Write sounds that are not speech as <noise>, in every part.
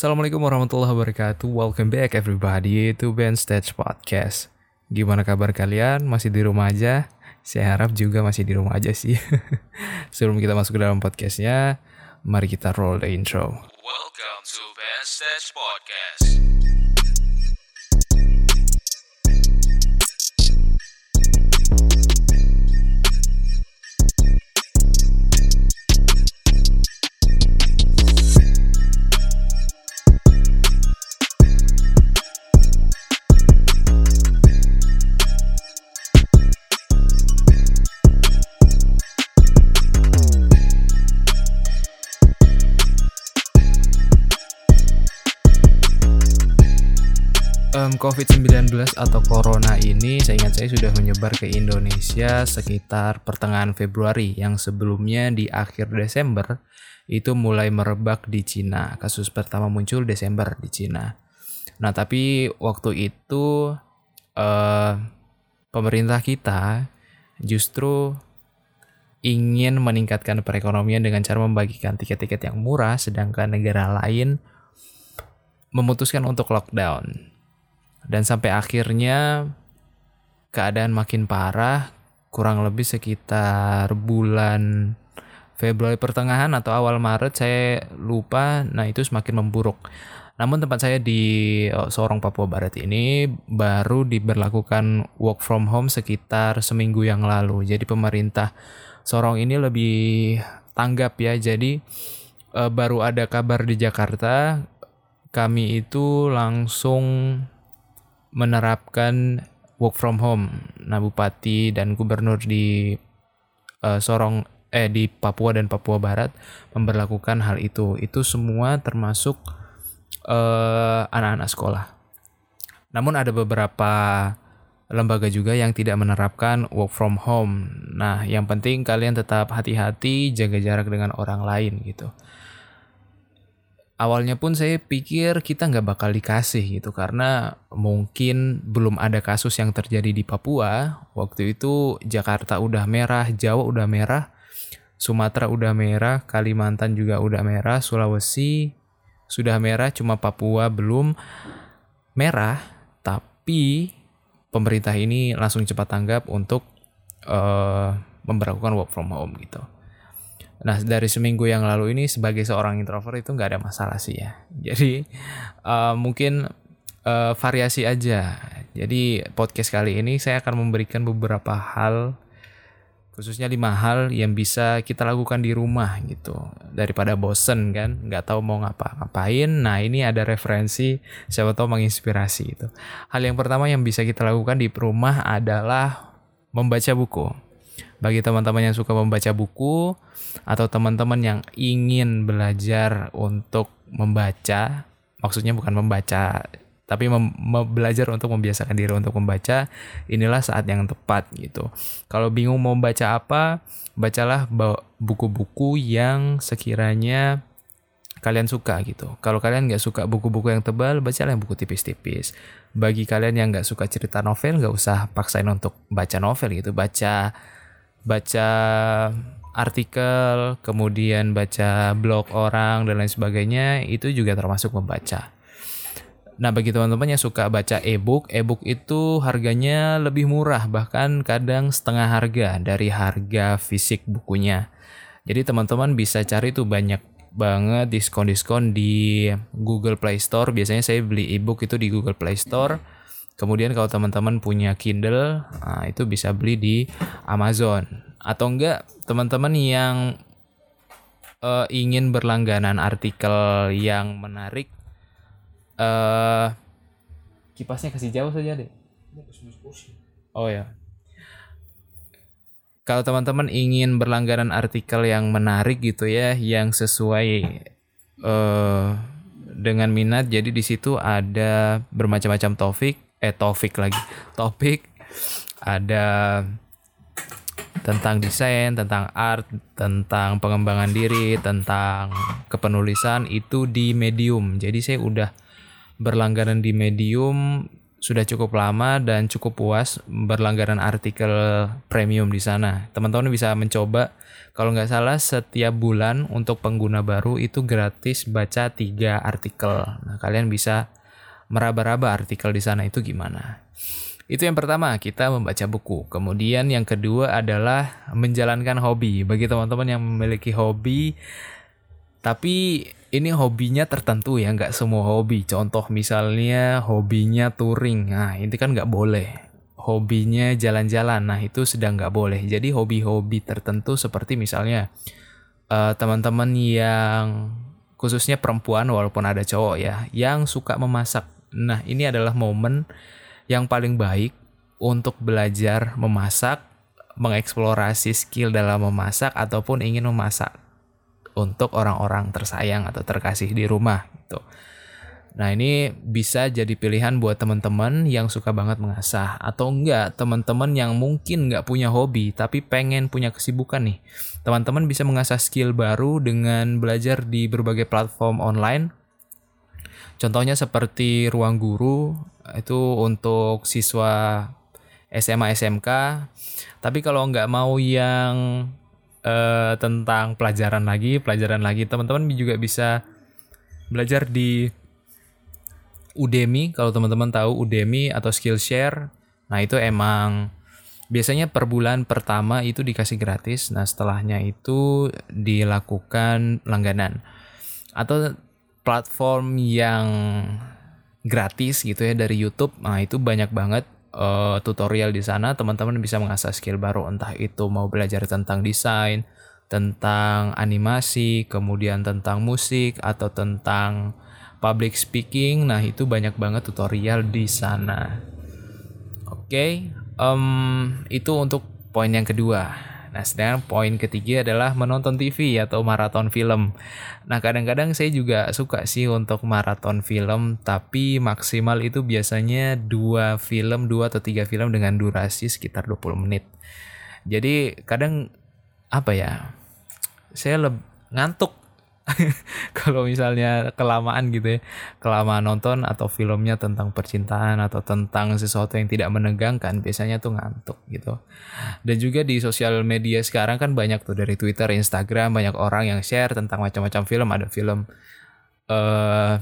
Assalamualaikum warahmatullahi wabarakatuh. Welcome back everybody to Ben Stage Podcast. Gimana kabar kalian? Masih di rumah aja? Saya harap juga masih di rumah aja sih. <laughs> Sebelum kita masuk ke dalam podcastnya, mari kita roll the intro. Welcome to Ben Stage Podcast. COVID-19 atau Corona ini saya ingat saya sudah menyebar ke Indonesia sekitar pertengahan Februari yang sebelumnya di akhir Desember itu mulai merebak di Cina. Kasus pertama muncul Desember di Cina. Nah, tapi waktu itu eh, pemerintah kita justru ingin meningkatkan perekonomian dengan cara membagikan tiket-tiket yang murah sedangkan negara lain memutuskan untuk lockdown. Dan sampai akhirnya keadaan makin parah, kurang lebih sekitar bulan Februari pertengahan atau awal Maret saya lupa, nah itu semakin memburuk. Namun tempat saya di eh, Sorong Papua Barat ini baru diberlakukan work from home sekitar seminggu yang lalu. Jadi pemerintah Sorong ini lebih tanggap ya. Jadi eh, baru ada kabar di Jakarta kami itu langsung menerapkan work from home. Nah, bupati dan gubernur di eh, Sorong eh di Papua dan Papua Barat memberlakukan hal itu. Itu semua termasuk eh, anak-anak sekolah. Namun ada beberapa lembaga juga yang tidak menerapkan work from home. Nah, yang penting kalian tetap hati-hati, jaga jarak dengan orang lain gitu awalnya pun saya pikir kita nggak bakal dikasih gitu karena mungkin belum ada kasus yang terjadi di Papua. Waktu itu Jakarta udah merah, Jawa udah merah, Sumatera udah merah, Kalimantan juga udah merah, Sulawesi sudah merah, cuma Papua belum merah. Tapi pemerintah ini langsung cepat tanggap untuk eh, memperlakukan work from home gitu. Nah dari seminggu yang lalu ini sebagai seorang introvert itu nggak ada masalah sih ya. <laughs> Jadi uh, mungkin uh, variasi aja. Jadi podcast kali ini saya akan memberikan beberapa hal khususnya lima hal yang bisa kita lakukan di rumah gitu daripada bosen kan nggak tahu mau ngapa-ngapain nah ini ada referensi siapa tahu menginspirasi itu hal yang pertama yang bisa kita lakukan di rumah adalah membaca buku bagi teman-teman yang suka membaca buku atau teman-teman yang ingin belajar untuk membaca, maksudnya bukan membaca, tapi mem- belajar untuk membiasakan diri untuk membaca, inilah saat yang tepat gitu. Kalau bingung mau baca apa, bacalah ba- buku-buku yang sekiranya kalian suka gitu. Kalau kalian nggak suka buku-buku yang tebal, bacalah yang buku tipis-tipis. Bagi kalian yang nggak suka cerita novel, nggak usah paksain untuk baca novel gitu. Baca baca artikel, kemudian baca blog orang dan lain sebagainya, itu juga termasuk membaca. Nah, bagi teman-teman yang suka baca e-book, e-book itu harganya lebih murah, bahkan kadang setengah harga dari harga fisik bukunya. Jadi teman-teman bisa cari tuh banyak banget diskon-diskon di Google Play Store. Biasanya saya beli e-book itu di Google Play Store. Kemudian kalau teman-teman punya Kindle, nah itu bisa beli di Amazon. Atau enggak teman-teman yang eh, ingin berlangganan artikel yang menarik, eh kipasnya kasih jauh saja deh. Oh ya. Kalau teman-teman ingin berlangganan artikel yang menarik gitu ya, yang sesuai eh dengan minat, jadi di situ ada bermacam-macam topik, eh topik lagi, topik ada tentang desain, tentang art, tentang pengembangan diri, tentang kepenulisan itu di Medium. Jadi saya udah berlangganan di Medium sudah cukup lama dan cukup puas berlangganan artikel premium di sana. Teman-teman bisa mencoba kalau nggak salah setiap bulan untuk pengguna baru itu gratis baca tiga artikel. Nah, kalian bisa meraba-raba artikel di sana itu gimana. Itu yang pertama, kita membaca buku. Kemudian yang kedua adalah menjalankan hobi. Bagi teman-teman yang memiliki hobi, tapi ini hobinya tertentu ya, nggak semua hobi. Contoh misalnya hobinya touring, nah ini kan nggak boleh. Hobinya jalan-jalan, nah itu sedang nggak boleh. Jadi hobi-hobi tertentu seperti misalnya uh, teman-teman yang khususnya perempuan walaupun ada cowok ya, yang suka memasak. Nah ini adalah momen yang paling baik untuk belajar memasak, mengeksplorasi skill dalam memasak ataupun ingin memasak untuk orang-orang tersayang atau terkasih di rumah gitu. Nah ini bisa jadi pilihan buat teman-teman yang suka banget mengasah atau enggak teman-teman yang mungkin nggak punya hobi tapi pengen punya kesibukan nih. Teman-teman bisa mengasah skill baru dengan belajar di berbagai platform online. Contohnya seperti Ruang Guru itu untuk siswa SMA SMK. Tapi kalau nggak mau yang uh, tentang pelajaran lagi, pelajaran lagi. Teman-teman juga bisa belajar di Udemy kalau teman-teman tahu Udemy atau Skillshare. Nah, itu emang biasanya per bulan pertama itu dikasih gratis. Nah, setelahnya itu dilakukan langganan. Atau platform yang gratis gitu ya dari YouTube. Nah, itu banyak banget uh, tutorial di sana teman-teman bisa mengasah skill baru entah itu mau belajar tentang desain, tentang animasi, kemudian tentang musik atau tentang public speaking. Nah, itu banyak banget tutorial di sana. Oke, okay, um, itu untuk poin yang kedua. Nah, sedangkan poin ketiga adalah menonton TV atau maraton film. Nah, kadang-kadang saya juga suka sih untuk maraton film, tapi maksimal itu biasanya dua film, dua atau tiga film dengan durasi sekitar 20 menit. Jadi kadang apa ya? Saya lebih ngantuk <laughs> kalau misalnya kelamaan gitu ya kelamaan nonton atau filmnya tentang percintaan atau tentang sesuatu yang tidak menegangkan biasanya tuh ngantuk gitu. Dan juga di sosial media sekarang kan banyak tuh dari Twitter Instagram banyak orang yang share tentang macam-macam film. Ada film uh,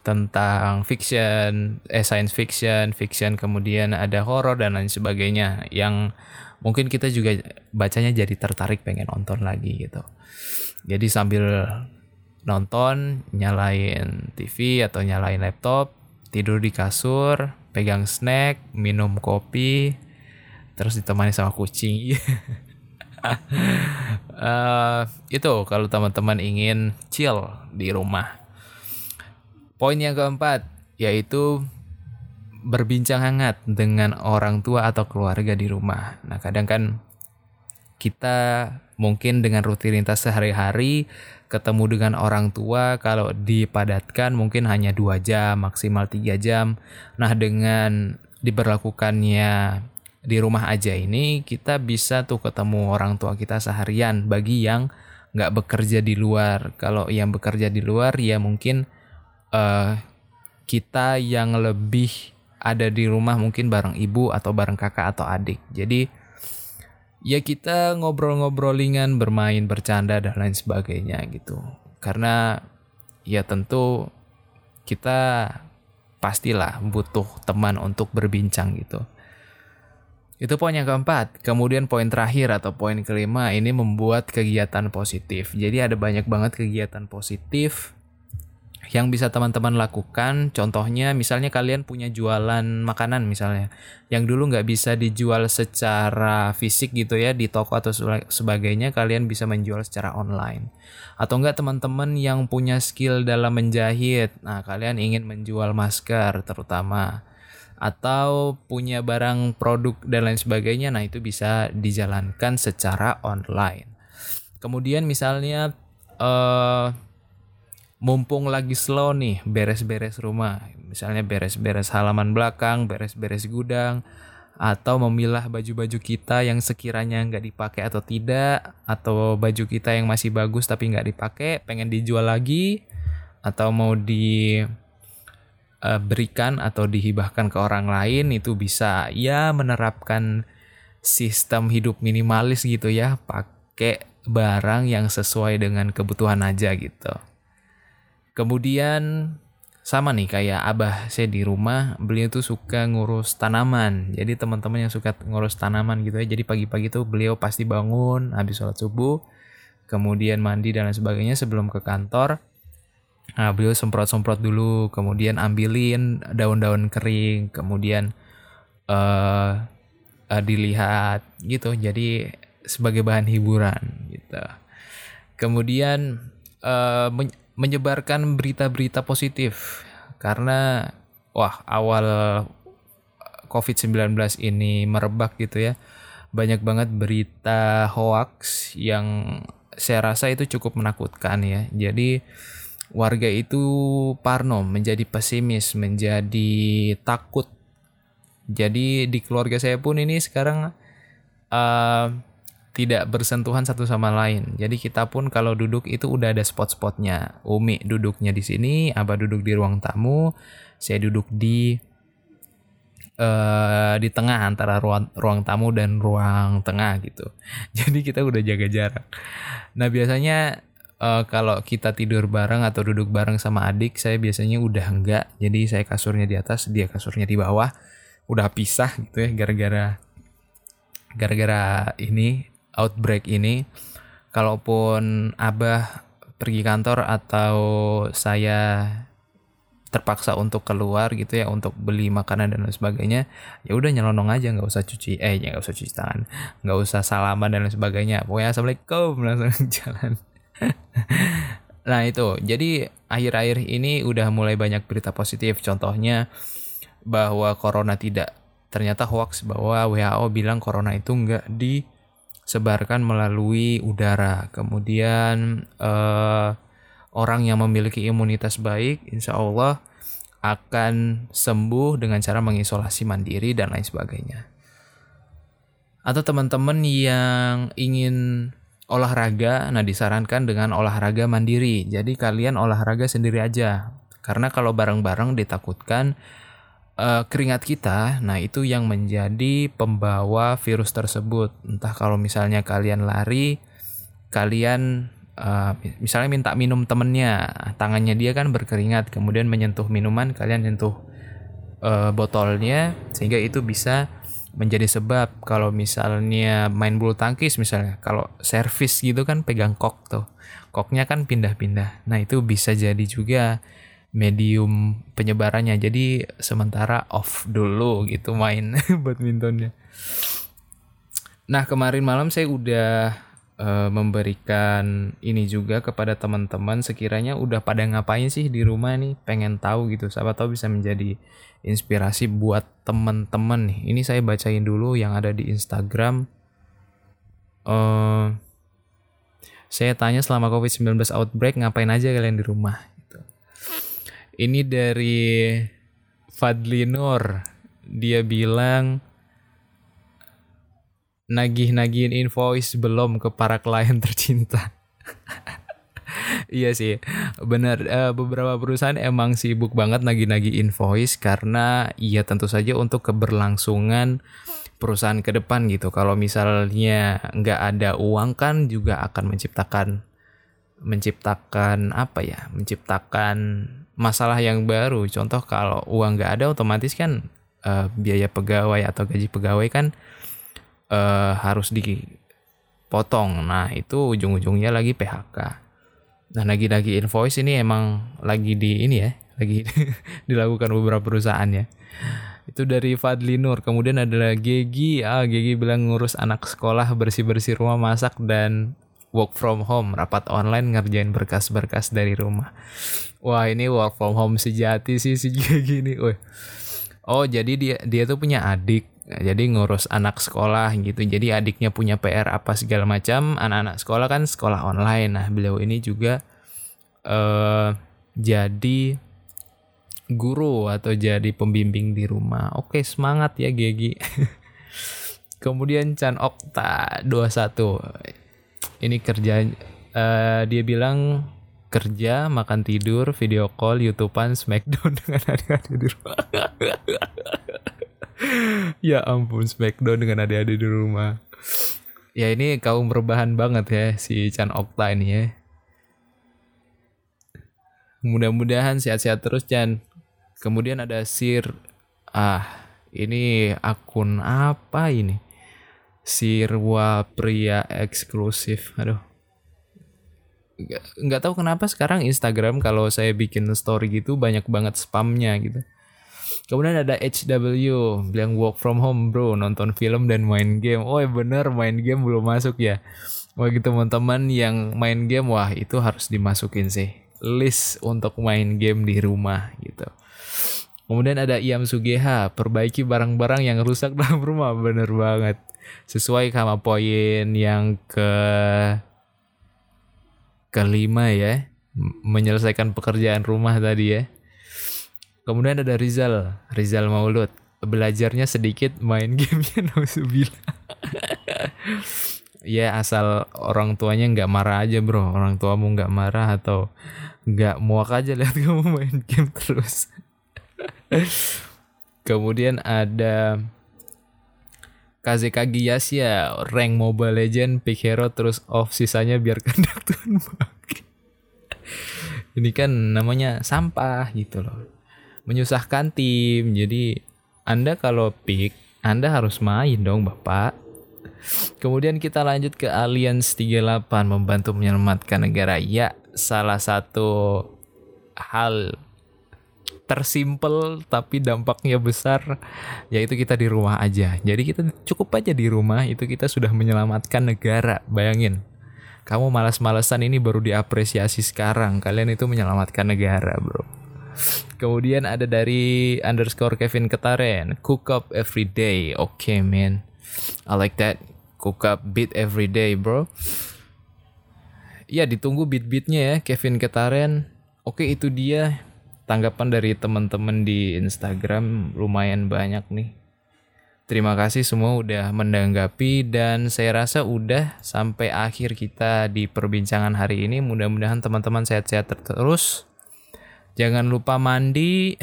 tentang fiction eh science fiction fiction kemudian ada horror dan lain sebagainya yang mungkin kita juga bacanya jadi tertarik pengen nonton lagi gitu jadi sambil nonton, nyalain TV atau nyalain laptop, tidur di kasur, pegang snack, minum kopi, terus ditemani sama kucing. uh, <laughs> itu kalau teman-teman ingin chill di rumah. Poin yang keempat yaitu berbincang hangat dengan orang tua atau keluarga di rumah. Nah, kadang kan kita mungkin dengan rutinitas sehari-hari ketemu dengan orang tua kalau dipadatkan mungkin hanya dua jam maksimal tiga jam. Nah dengan diberlakukannya di rumah aja ini kita bisa tuh ketemu orang tua kita seharian. Bagi yang nggak bekerja di luar. Kalau yang bekerja di luar ya mungkin uh, kita yang lebih ada di rumah mungkin bareng ibu atau bareng kakak atau adik. Jadi ya kita ngobrol-ngobrol ringan, bermain, bercanda dan lain sebagainya gitu. Karena ya tentu kita pastilah butuh teman untuk berbincang gitu. Itu poin yang keempat. Kemudian poin terakhir atau poin kelima ini membuat kegiatan positif. Jadi ada banyak banget kegiatan positif yang bisa teman-teman lakukan contohnya misalnya kalian punya jualan makanan misalnya yang dulu nggak bisa dijual secara fisik gitu ya di toko atau sebagainya kalian bisa menjual secara online. Atau enggak teman-teman yang punya skill dalam menjahit nah kalian ingin menjual masker terutama. Atau punya barang produk dan lain sebagainya nah itu bisa dijalankan secara online. Kemudian misalnya uh, mumpung lagi slow nih beres-beres rumah. Misalnya beres-beres halaman belakang beres-beres gudang atau memilah baju-baju kita yang sekiranya nggak dipakai atau tidak atau baju kita yang masih bagus tapi nggak dipakai pengen dijual lagi atau mau di eh, berikan atau dihibahkan ke orang lain itu bisa. Ya menerapkan sistem hidup minimalis gitu ya, pakai barang yang sesuai dengan kebutuhan aja gitu. Kemudian sama nih kayak abah saya di rumah beliau tuh suka ngurus tanaman. Jadi teman-teman yang suka ngurus tanaman gitu ya jadi pagi-pagi tuh beliau pasti bangun habis sholat subuh kemudian mandi dan lain sebagainya sebelum ke kantor. Nah beliau semprot-semprot dulu kemudian ambilin daun-daun kering kemudian uh, uh, dilihat gitu. Jadi sebagai bahan hiburan gitu. Kemudian uh, menyebarkan berita-berita positif karena wah awal COVID-19 ini merebak gitu ya. Banyak banget berita hoax yang saya rasa itu cukup menakutkan ya. Jadi warga itu parno, menjadi pesimis, menjadi takut. Jadi di keluarga saya pun ini sekarang uh, tidak bersentuhan satu sama lain. Jadi kita pun kalau duduk itu udah ada spot-spotnya. Umi duduknya di sini, Abah duduk di ruang tamu, saya duduk di uh, di tengah antara ruang ruang tamu dan ruang tengah gitu. <laughs> Jadi kita udah jaga jarak. Nah biasanya uh, kalau kita tidur bareng atau duduk bareng sama adik, saya biasanya udah enggak. Jadi saya kasurnya di atas, dia kasurnya di bawah. Udah pisah gitu ya gara-gara gara-gara ini outbreak ini kalaupun abah pergi kantor atau saya terpaksa untuk keluar gitu ya untuk beli makanan dan lain sebagainya ya udah nyelonong aja nggak usah cuci eh ya nggak usah cuci tangan nggak usah salaman dan lain sebagainya. Pokoknya assalamualaikum <laughs> langsung jalan. Nah itu. Jadi akhir-akhir ini udah mulai banyak berita positif. Contohnya bahwa corona tidak ternyata hoax bahwa WHO bilang corona itu nggak di sebarkan melalui udara. Kemudian uh, orang yang memiliki imunitas baik, insya Allah akan sembuh dengan cara mengisolasi mandiri dan lain sebagainya. Atau teman-teman yang ingin olahraga, nah disarankan dengan olahraga mandiri. Jadi kalian olahraga sendiri aja. Karena kalau bareng-bareng ditakutkan uh, keringat kita, nah itu yang menjadi pembawa virus tersebut. Entah kalau misalnya kalian lari, kalian uh, misalnya minta minum temennya, tangannya dia kan berkeringat, kemudian menyentuh minuman, kalian sentuh uh, botolnya, sehingga itu bisa menjadi sebab kalau misalnya main bulu tangkis misalnya kalau servis gitu kan pegang kok tuh koknya kan pindah-pindah nah itu bisa jadi juga medium penyebarannya. Jadi sementara off dulu gitu main <laughs> badmintonnya. Nah kemarin malam saya udah uh, memberikan ini juga kepada teman-teman. Sekiranya udah pada ngapain sih di rumah nih? Pengen tahu gitu. Siapa tahu bisa menjadi inspirasi buat teman-teman nih. Ini saya bacain dulu yang ada di Instagram. Uh, saya tanya selama COVID-19 outbreak ngapain aja kalian di rumah ini dari Fadli Nur. Dia bilang nagih-nagihin invoice belum ke para klien tercinta. <laughs> iya sih, benar. Uh, beberapa perusahaan emang sibuk banget nagih-nagih invoice karena iya tentu saja untuk keberlangsungan perusahaan ke depan gitu. Kalau misalnya nggak ada uang kan juga akan menciptakan menciptakan apa ya? Menciptakan masalah yang baru. Contoh kalau uang nggak ada otomatis kan uh, biaya pegawai atau gaji pegawai kan uh, harus dipotong. Nah itu ujung-ujungnya lagi PHK. Nah lagi-lagi invoice ini emang lagi di ini ya, lagi <laughs> dilakukan beberapa perusahaan ya. Itu dari Fadli Nur. Kemudian ada Gegi, ah Gegi bilang ngurus anak sekolah, bersih-bersih rumah, masak dan work from home, rapat online ngerjain berkas-berkas dari rumah. Wah ini work from home sejati sih sih <laughs> gini. Wih. Oh jadi dia dia tuh punya adik, jadi ngurus anak sekolah gitu. Jadi adiknya punya PR apa segala macam. Anak-anak sekolah kan sekolah online. Nah beliau ini juga uh, jadi guru atau jadi pembimbing di rumah. Oke semangat ya Gegi. <laughs> Kemudian Chan Okta 21 ini kerja uh, dia bilang kerja, makan tidur, video call, YouTubean, Smackdown <laughs> dengan adik-adik di rumah. <laughs> ya ampun, Smackdown dengan adik-adik di rumah. Ya ini kaum berbahan banget ya si Chan Okta ini ya. Mudah-mudahan sehat-sehat terus Chan. Kemudian ada Sir ah ini akun apa ini? Sirwa pria eksklusif. Aduh. Nggak, tahu kenapa sekarang Instagram kalau saya bikin story gitu banyak banget spamnya gitu. Kemudian ada HW bilang work from home bro nonton film dan main game. Oh bener main game belum masuk ya. Bagi teman-teman yang main game wah itu harus dimasukin sih list untuk main game di rumah gitu. Kemudian ada Iam Sugeha, perbaiki barang-barang yang rusak dalam rumah. Bener banget. Sesuai sama poin yang ke kelima ya. Menyelesaikan pekerjaan rumah tadi ya. Kemudian ada Rizal, Rizal Maulud. Belajarnya sedikit, main <laughs> gamenya nauzubillah. <laughs> ya asal orang tuanya nggak marah aja bro. Orang tuamu nggak marah atau nggak muak aja <laughs> lihat kamu main game terus. Kemudian ada KZK ya rank Mobile Legend, pick hero terus off sisanya biarkan Tuhan pakai. Ini kan namanya sampah gitu loh. Menyusahkan tim. Jadi Anda kalau pick, Anda harus main dong, Bapak. Kemudian kita lanjut ke Alliance 38 membantu menyelamatkan negara. Ya, salah satu hal tersimpel tapi dampaknya besar yaitu kita di rumah aja. Jadi kita cukup aja di rumah itu kita sudah menyelamatkan negara. Bayangin. Kamu malas-malesan ini baru diapresiasi sekarang. Kalian itu menyelamatkan negara, Bro. Kemudian ada dari underscore Kevin Ketaren, cook up every day. Oke, okay, man. I like that. Cook up beat every day, bro. Ya, ditunggu beat-beatnya ya, Kevin Ketaren. Oke, itu dia tanggapan dari teman-teman di Instagram lumayan banyak nih. Terima kasih semua udah menanggapi dan saya rasa udah sampai akhir kita di perbincangan hari ini. Mudah-mudahan teman-teman sehat-sehat terus. Jangan lupa mandi.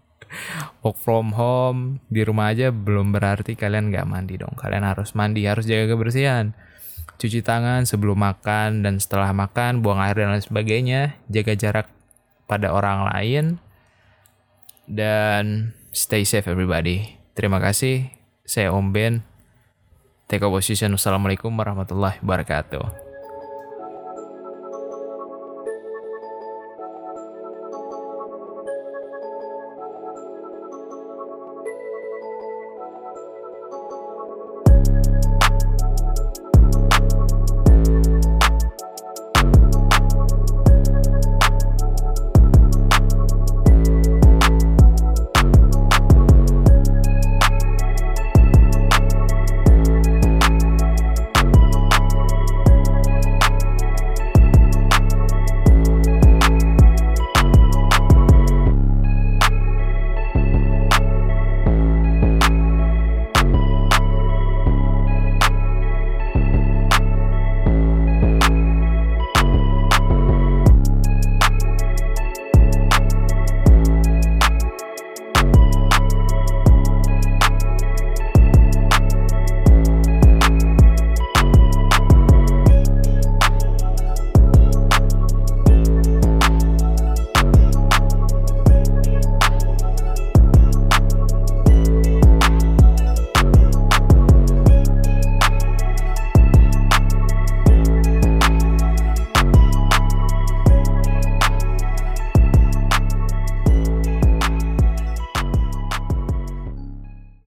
<laughs> Work from home di rumah aja belum berarti kalian nggak mandi dong. Kalian harus mandi, harus jaga kebersihan. Cuci tangan sebelum makan dan setelah makan, buang air dan lain sebagainya. Jaga jarak pada orang lain dan stay safe everybody. Terima kasih. Saya Om Ben. Take a position. Wassalamualaikum warahmatullahi wabarakatuh.